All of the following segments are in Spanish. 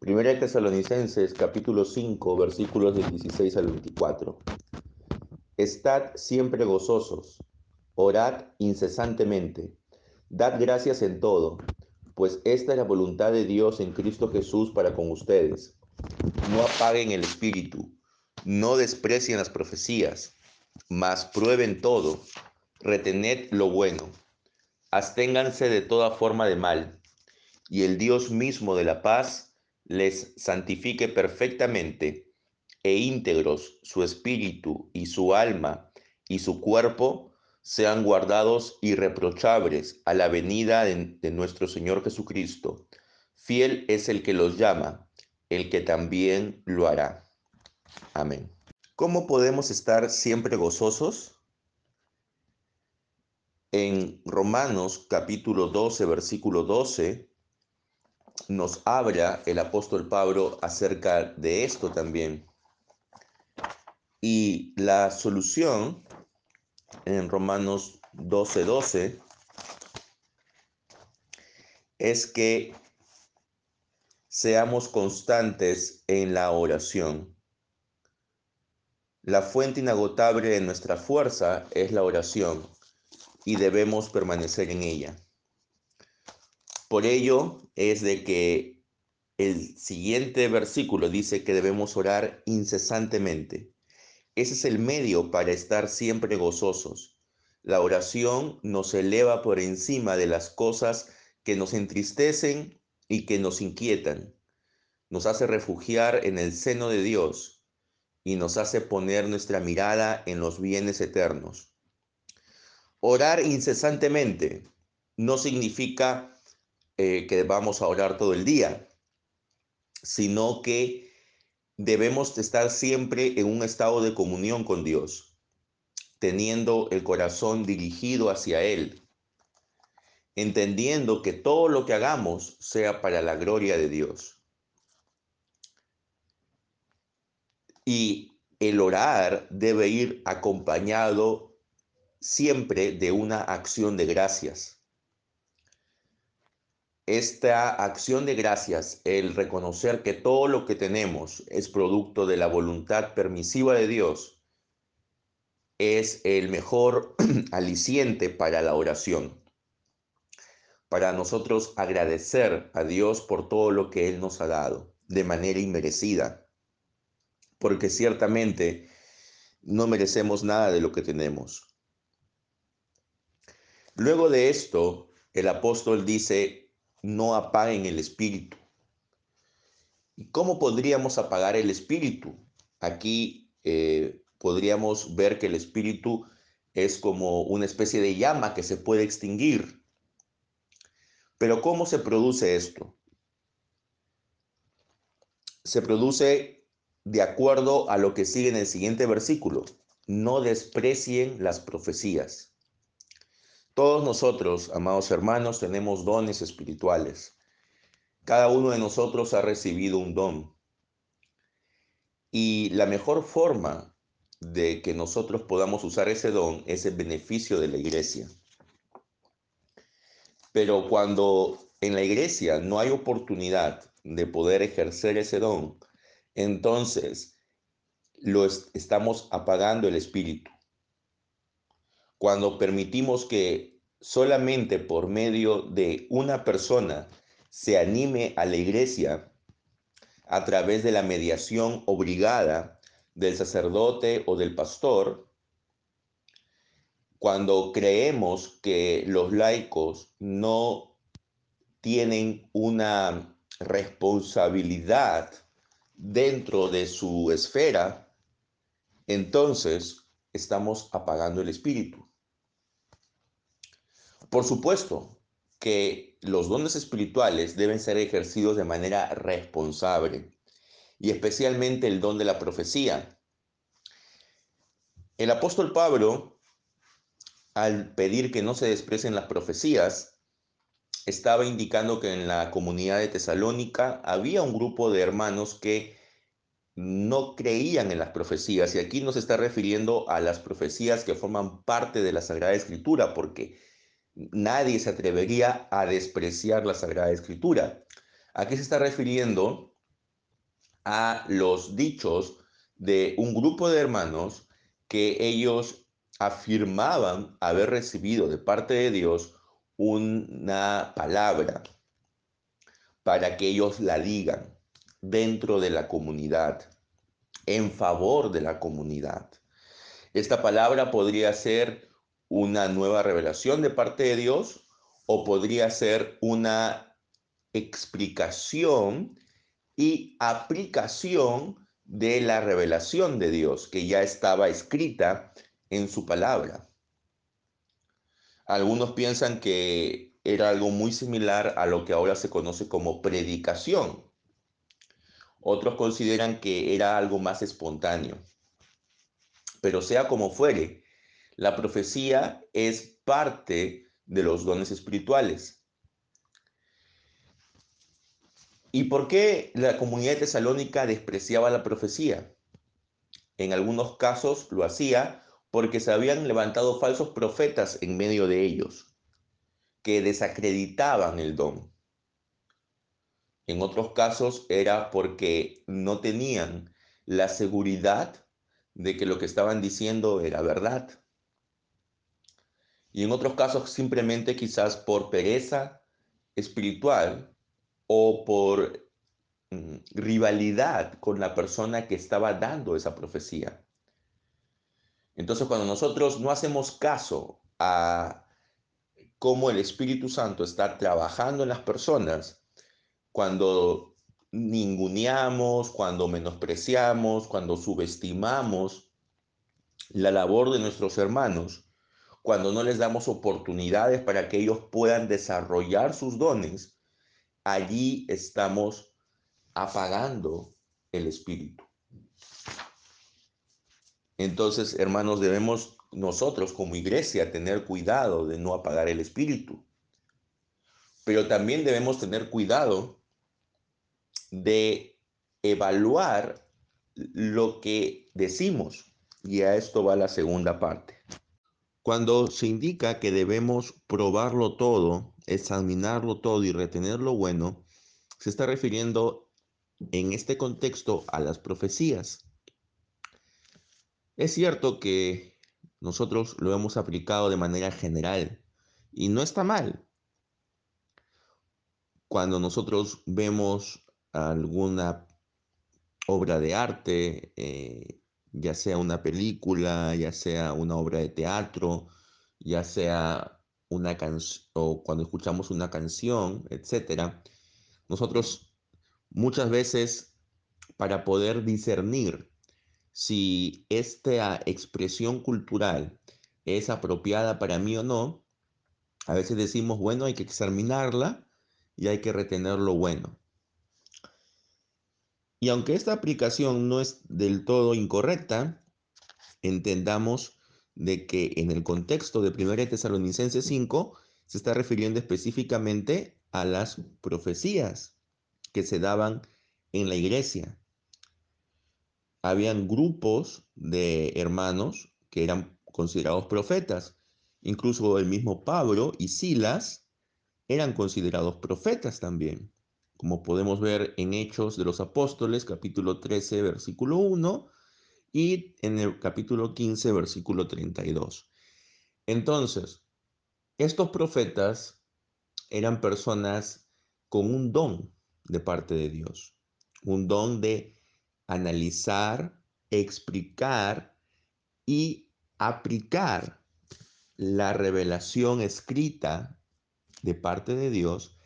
Primera de Tesalonicenses, capítulo 5, versículos del 16 al 24. Estad siempre gozosos, orad incesantemente, dad gracias en todo, pues esta es la voluntad de Dios en Cristo Jesús para con ustedes. No apaguen el espíritu, no desprecien las profecías, mas prueben todo, retened lo bueno, absténganse de toda forma de mal, y el Dios mismo de la paz les santifique perfectamente e íntegros su espíritu y su alma y su cuerpo sean guardados irreprochables a la venida de, de, nuestro Señor Jesucristo. Fiel es el que los llama, el que también lo hará. Amén. ¿Cómo podemos estar siempre gozosos? En Romanos capítulo 12, versículo 12, nos habla el apóstol Pablo acerca de esto también. Y la solución en Romanos 12:12 12, es que seamos constantes en la oración. La fuente inagotable de nuestra fuerza es la oración y debemos permanecer en ella. Por ello es de que el siguiente versículo dice que debemos orar incesantemente. Ese es el medio para estar siempre gozosos. La oración nos eleva por encima de las cosas que nos entristecen y que nos inquietan. Nos hace refugiar en el seno de Dios y nos hace poner nuestra mirada en los bienes eternos. Orar incesantemente no significa eh, que vamos a orar todo el día, sino que debemos estar siempre en un estado de comunión con Dios, teniendo el corazón dirigido hacia Él, entendiendo que todo lo que hagamos sea para la gloria de Dios. Y el orar debe ir acompañado siempre de una acción de gracias esta acción de gracias, el reconocer que todo lo que tenemos es producto de la voluntad permisiva de Dios, es el mejor aliciente para la oración. Para nosotros agradecer a Dios por todo lo que Él nos ha dado de manera inmerecida. Porque ciertamente no merecemos nada de lo que tenemos. Luego de esto, el apóstol dice, no apaguen el espíritu. ¿Y cómo podríamos apagar el espíritu? Aquí eh, podríamos ver que el espíritu es como una especie de llama que se puede extinguir. Pero ¿cómo se produce esto? Se produce de acuerdo a lo que sigue en el siguiente versículo. No desprecien las profecías. Todos nosotros, amados hermanos, tenemos dones espirituales. Cada uno de nosotros ha recibido un don. Y la mejor forma de que nosotros podamos usar ese don es el beneficio de la iglesia. Pero cuando en la iglesia no hay oportunidad de poder ejercer ese don, entonces lo estamos apagando el espíritu. Cuando permitimos que solamente por medio de una persona se anime a la iglesia a través de la mediación obligada del sacerdote o del pastor, cuando creemos que los laicos no tienen una responsabilidad dentro de su esfera, entonces estamos apagando el espíritu. Por supuesto que los dones espirituales deben ser ejercidos de manera responsable y especialmente el don de la profecía. El apóstol Pablo, al pedir que no se desprecien las profecías, estaba indicando que en la comunidad de Tesalónica había un grupo de hermanos que no creían en las profecías. Y aquí nos está refiriendo a las profecías que forman parte de la Sagrada Escritura, porque nadie se atrevería a despreciar la Sagrada Escritura. ¿A qué se está refiriendo a los dichos de un grupo de hermanos que ellos afirmaban haber recibido de parte de Dios una palabra para que ellos la digan dentro de la comunidad, en favor de la comunidad. Esta palabra podría ser una nueva revelación de parte de Dios o podría ser una explicación y aplicación de la revelación de Dios que ya estaba escrita en su palabra. Algunos piensan que era algo muy similar a lo que ahora se conoce como predicación. Otros consideran que era algo más espontáneo. Pero sea como fuere, la profecía es parte de los dones espirituales. ¿Y por qué la comunidad tesalónica despreciaba la profecía? En algunos casos lo hacía porque se habían levantado falsos profetas en medio de ellos, que desacreditaban el don. En otros casos era porque no tenían la seguridad de que lo que estaban diciendo era verdad. Y en otros casos simplemente quizás por pereza espiritual o por mm, rivalidad con la persona que estaba dando esa profecía. Entonces cuando nosotros no hacemos caso a cómo el Espíritu Santo está trabajando en las personas, cuando ninguneamos, cuando menospreciamos, cuando subestimamos la labor de nuestros hermanos, cuando no les damos oportunidades para que ellos puedan desarrollar sus dones, allí estamos apagando el espíritu. Entonces, hermanos, debemos nosotros como iglesia tener cuidado de no apagar el espíritu. Pero también debemos tener cuidado de evaluar lo que decimos. Y a esto va la segunda parte. Cuando se indica que debemos probarlo todo, examinarlo todo y retener lo bueno, se está refiriendo en este contexto a las profecías. Es cierto que nosotros lo hemos aplicado de manera general y no está mal. Cuando nosotros vemos alguna obra de arte, eh, ya sea una película, ya sea una obra de teatro, ya sea una canción o cuando escuchamos una canción, etcétera, nosotros muchas veces para poder discernir si esta expresión cultural es apropiada para mí o no, a veces decimos, bueno, hay que examinarla y hay que retener lo bueno. Y aunque esta aplicación no es del todo incorrecta, entendamos de que en el contexto de 1 Tesalonicenses 5 se está refiriendo específicamente a las profecías que se daban en la iglesia. Habían grupos de hermanos que eran considerados profetas. Incluso el mismo Pablo y Silas eran considerados profetas también como podemos ver en Hechos de los Apóstoles, capítulo 13, versículo 1, y en el capítulo 15, versículo 32. Entonces, estos profetas eran personas con un don de parte de Dios, un don de analizar, explicar y aplicar la revelación escrita de parte de Dios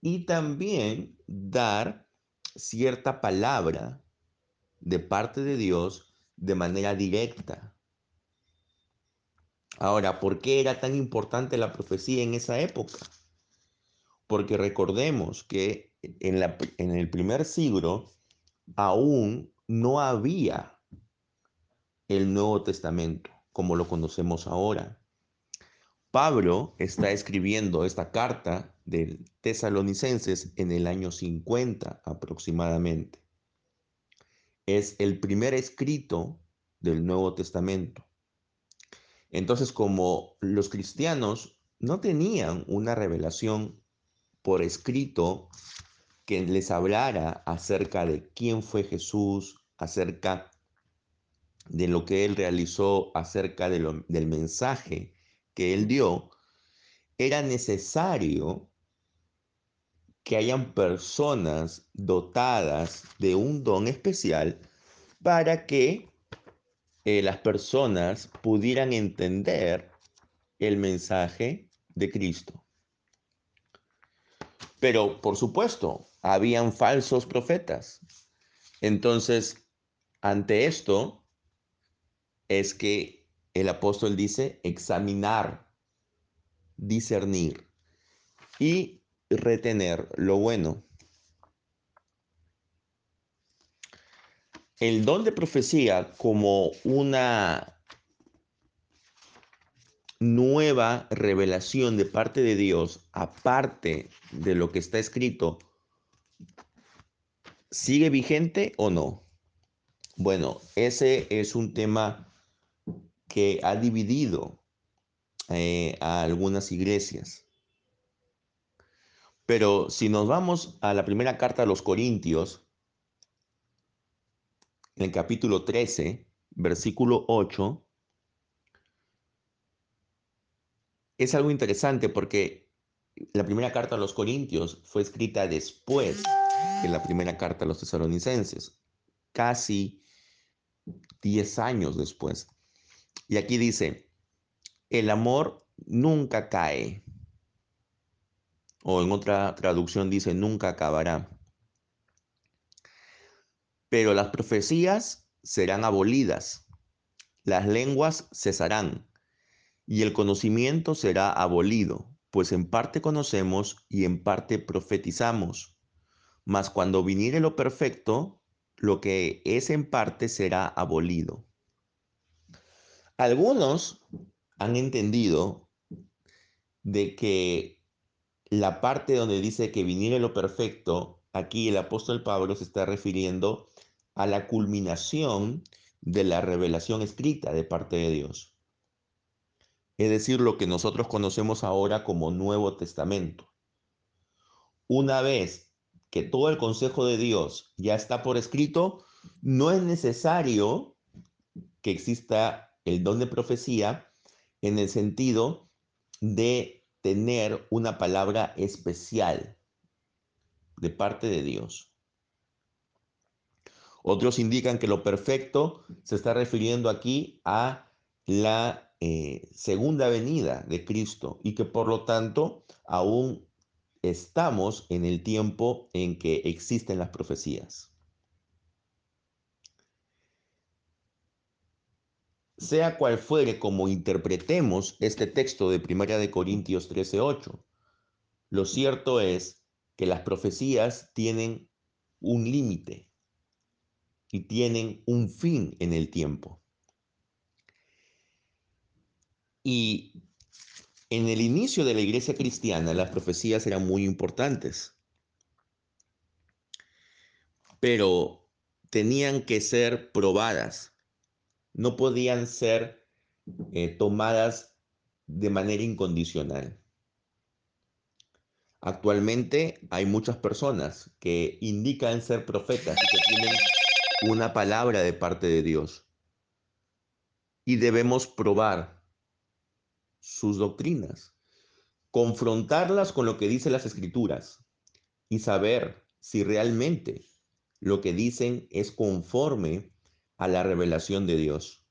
y también dar cierta palabra de parte de Dios de manera directa. Ahora, ¿por qué era tan importante la profecía en esa época? Porque recordemos que en, el primer siglo aún no había el Nuevo Testamento como lo conocemos ahora. Pablo está escribiendo esta carta de tesalonicenses en el año 50 aproximadamente. Es el primer escrito del Nuevo Testamento. Entonces, como los cristianos no tenían una revelación por escrito que les hablara acerca de quién fue Jesús, acerca de lo que él realizó, acerca del mensaje que él dio, era necesario que hayan personas dotadas de un don especial para que eh, las personas pudieran entender el mensaje de Cristo. Pero, por supuesto, habían falsos profetas. Entonces, ante esto, es que el apóstol dice examinar, discernir y retener lo bueno. El don de profecía como una nueva revelación de parte de Dios, aparte de lo que está escrito, ¿sigue vigente o no? Bueno, ese es un tema que ha dividido eh, a algunas iglesias. Pero si nos vamos a la primera carta a los Corintios, en el capítulo 13, versículo 8, es algo interesante porque la primera carta a los Corintios fue escrita después que la primera carta a los tesalonicenses, casi 10 años después. Y aquí dice, el amor nunca cae. O en otra traducción dice, nunca acabará. Pero las profecías serán abolidas, las lenguas cesarán y el conocimiento será abolido, pues en parte conocemos y en parte profetizamos. Mas cuando viniere lo perfecto, lo que es en parte será abolido. Algunos han entendido de que la parte donde dice que viniere lo perfecto, aquí el apóstol Pablo se está refiriendo a la culminación de la revelación escrita de parte de Dios es decir, lo que nosotros conocemos ahora como Nuevo Testamento. Una vez que todo el consejo de Dios ya está por escrito, no es necesario que exista el don de profecía en el sentido de tener una palabra especial de parte de Dios. Otros indican que lo perfecto se está refiriendo aquí a la eh, segunda venida de Cristo y que por lo tanto aún estamos en el tiempo en que existen las profecías. Sea cual fuere como interpretemos este texto de 1 de Corintios 13:8, lo cierto es que las profecías tienen un límite y tienen un fin en el tiempo. Y en el inicio de la iglesia cristiana las profecías eran muy importantes, pero tenían que ser probadas, no podían ser eh, tomadas de manera incondicional. Actualmente hay muchas personas que indican ser profetas y que tienen una palabra de parte de Dios. Y debemos probar sus doctrinas, confrontarlas con lo que dicen las escrituras y saber si realmente lo que dicen es conforme a la revelación de Dios.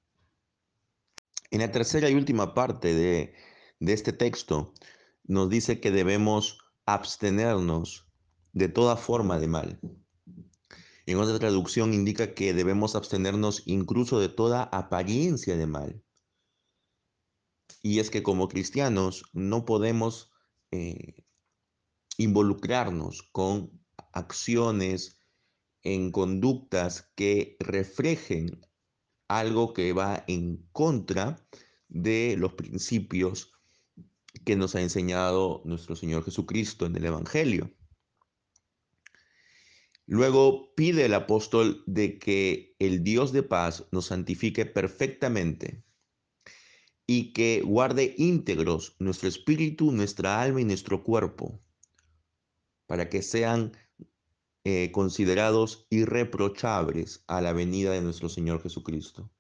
En la tercera y última parte de, de este texto nos dice que debemos abstenernos de toda forma de mal. En otra traducción indica que debemos abstenernos incluso de toda apariencia de mal. Y es que como cristianos no podemos eh, involucrarnos con acciones en conductas que reflejen algo que va en contra de los principios que nos ha enseñado nuestro Señor Jesucristo en el Evangelio. Luego pide el apóstol de que el Dios de paz nos santifique perfectamente y que guarde íntegros nuestro espíritu, nuestra alma y nuestro cuerpo, para que sean eh, considerados irreprochables a la venida de nuestro Señor Jesucristo.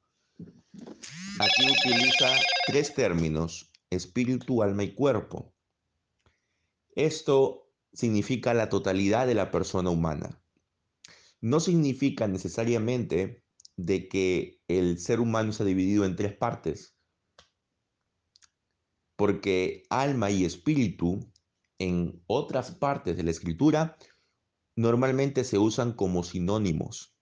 Aquí utiliza tres términos, espíritu, alma y cuerpo. Esto significa la totalidad de la persona humana. No significa necesariamente de que el ser humano se ha dividido en tres partes, porque alma y espíritu en otras partes de la escritura normalmente se usan como sinónimos.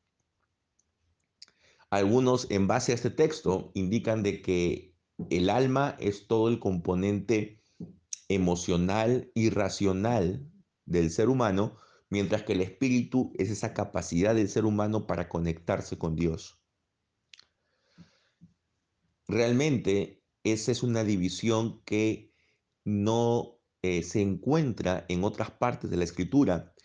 Algunos en base a este texto indican de que el alma es todo el componente emocional y racional del ser humano, mientras que el espíritu es esa capacidad del ser humano para conectarse con Dios. Realmente esa es una división que no eh, se encuentra en otras partes de la escritura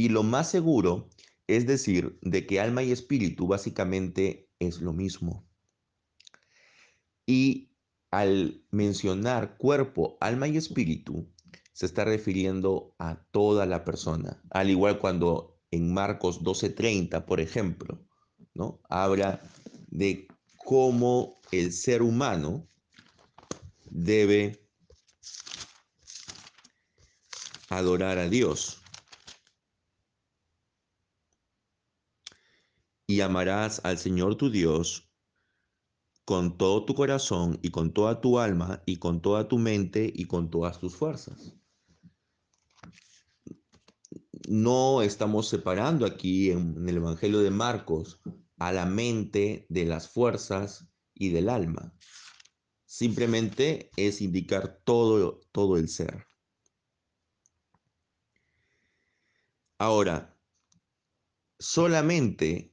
y lo más seguro es decir de que alma y espíritu básicamente es lo mismo. Y al mencionar cuerpo, alma y espíritu, se está refiriendo a toda la persona. Al igual cuando en Marcos 12:30, por ejemplo, ¿no? habla de cómo el ser humano debe adorar a Dios. Y amarás al Señor tu Dios con todo tu corazón y con toda tu alma y con toda tu mente y con todas tus fuerzas. No estamos separando aquí en, el Evangelio de Marcos a la mente de las fuerzas y del alma. Simplemente es indicar todo, todo el ser. Ahora, solamente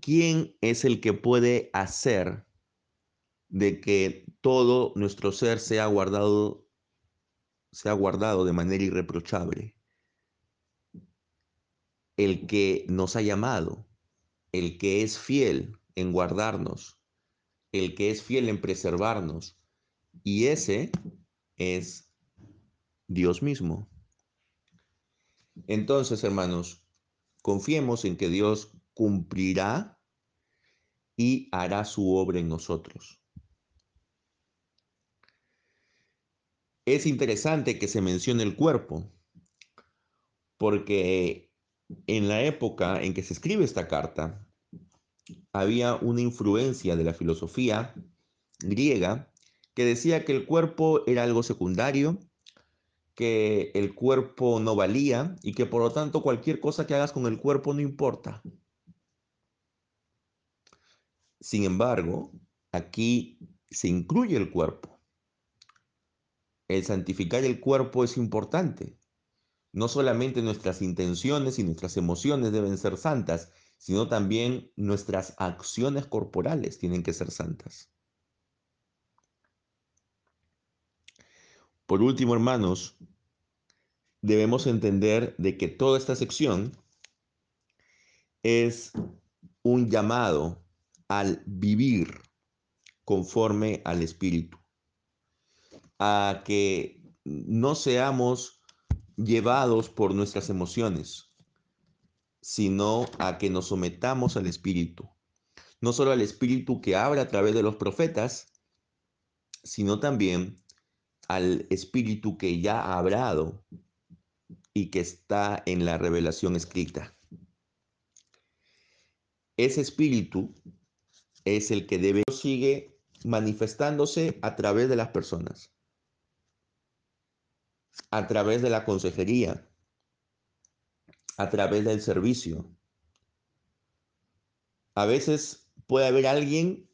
quién es el que puede hacer de que todo nuestro ser sea guardado sea guardado de manera irreprochable. El que nos ha llamado, el que es fiel en guardarnos, el que es fiel en preservarnos. Y ese es Dios mismo. Entonces, hermanos, confiemos en que Dios cumplirá y hará su obra en nosotros. Es interesante que se mencione el cuerpo, porque en la época en que se escribe esta carta, había una influencia de la filosofía griega que decía que el cuerpo era algo secundario, que el cuerpo no valía y que por lo tanto cualquier cosa que hagas con el cuerpo no importa. Sin embargo, aquí se incluye el cuerpo. El santificar el cuerpo es importante. No solamente nuestras intenciones y nuestras emociones deben ser santas, sino también nuestras acciones corporales tienen que ser santas. Por último, hermanos, debemos entender de que toda esta sección es un llamado al vivir conforme al Espíritu, a que no seamos llevados por nuestras emociones, sino a que nos sometamos al Espíritu. No solo al Espíritu que habla a través de los profetas, sino también al Espíritu que ya ha hablado y que está en la revelación escrita. Ese Espíritu es el que debe sigue manifestándose a través de las personas, a través de la consejería, a través del servicio. A veces puede haber alguien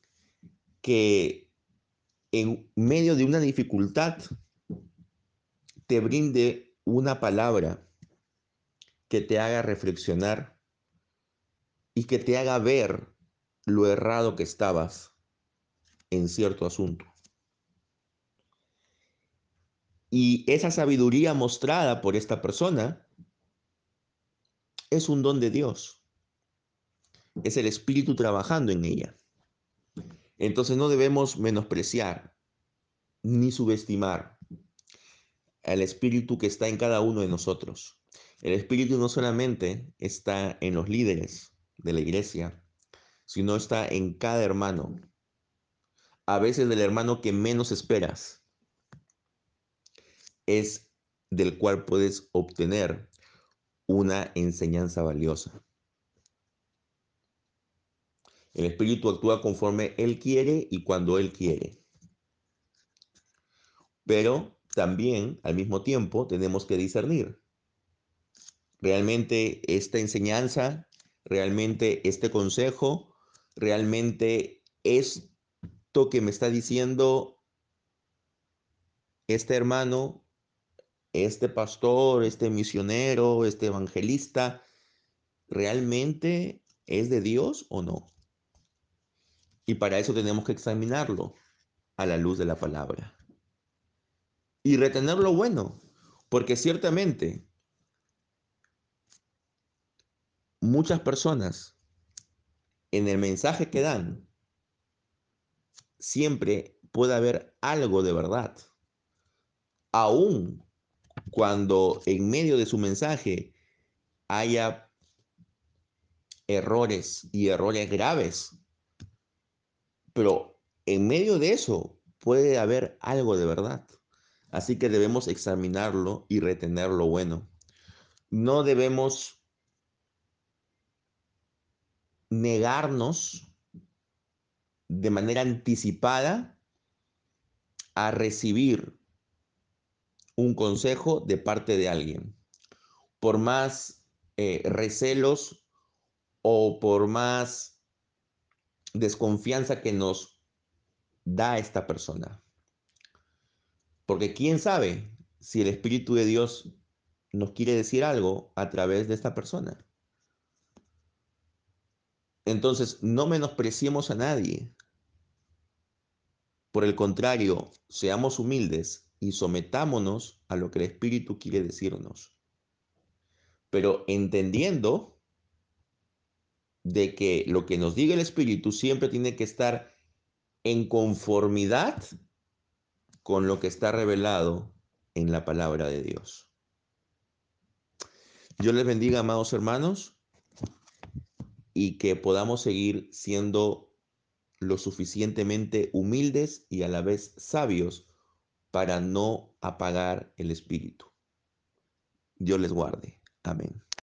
que en medio de una dificultad te brinde una palabra que te haga reflexionar y que te haga ver lo errado que estabas en cierto asunto. Y esa sabiduría mostrada por esta persona es un don de Dios. Es el Espíritu trabajando en ella. Entonces no debemos menospreciar ni subestimar al Espíritu que está en cada uno de nosotros. El Espíritu no solamente está en los líderes de la iglesia, sino está en cada hermano. A veces del hermano que menos esperas es del cual puedes obtener una enseñanza valiosa. El Espíritu actúa conforme Él quiere y cuando Él quiere. Pero también, al mismo tiempo, tenemos que discernir. Realmente esta enseñanza, realmente este consejo, realmente esto que me está diciendo este hermano, este pastor, este misionero, este evangelista, ¿realmente es de Dios o no? Y para eso tenemos que examinarlo a la luz de la palabra. Y retener lo bueno, porque ciertamente muchas personas en el mensaje que dan siempre puede haber algo de verdad. Aún cuando en medio de su mensaje haya errores y errores graves pero en medio de eso puede haber algo de verdad. Así que debemos examinarlo y retener lo bueno. No debemos negarnos de manera anticipada a recibir un consejo de parte de alguien. Por más eh, recelos o por más desconfianza que nos da esta persona. Porque quién sabe si el Espíritu de Dios nos quiere decir algo a través de esta persona. Entonces, no menospreciemos a nadie. Por el contrario, seamos humildes y sometámonos a lo que el Espíritu quiere decirnos. Pero entendiendo de que lo que nos diga el Espíritu siempre tiene que estar en conformidad con lo que está revelado en la palabra de Dios. Yo les bendiga, amados hermanos, y que podamos seguir siendo lo suficientemente humildes y a la vez sabios para no apagar el espíritu. Dios les guarde. Amén.